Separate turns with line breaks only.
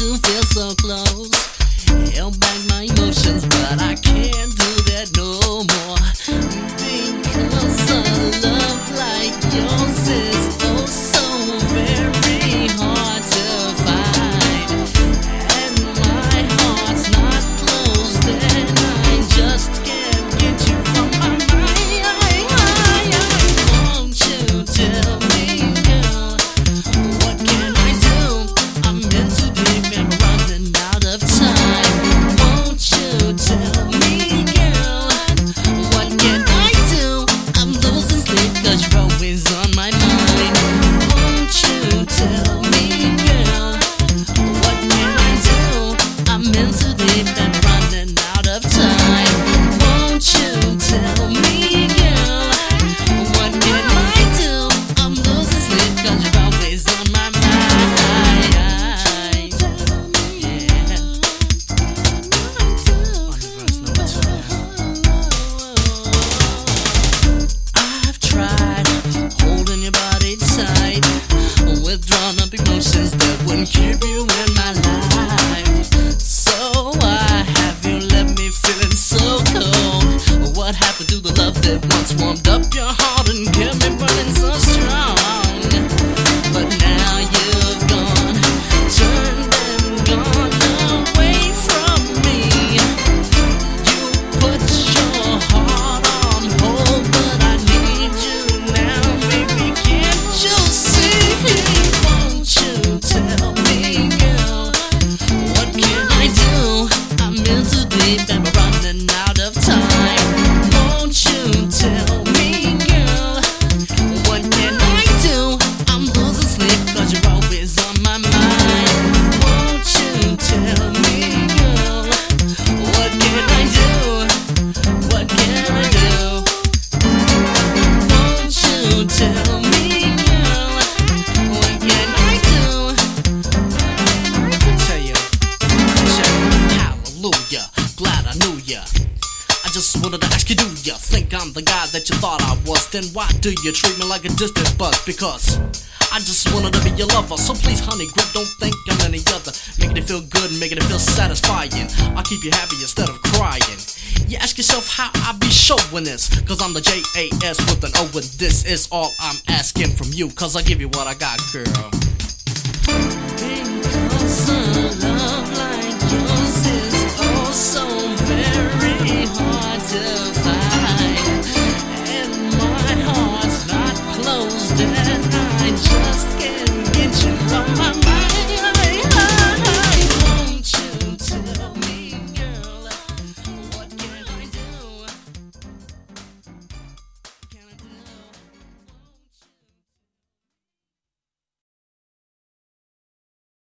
to feel What happened to the love that once warmed up your heart and kept me burning so strong? wanted to ask you, do you think I'm the guy that you thought I was? Then why do you treat me like a distant buzz? Because I just wanted to be your lover, so please, honey, grip, don't think I'm any other. Making it feel good, making it feel satisfying. I'll keep you happy instead of crying. You ask yourself how I be showing this, cause I'm the J A S with an O, and this is all I'm asking from you, cause I give you what I got, girl.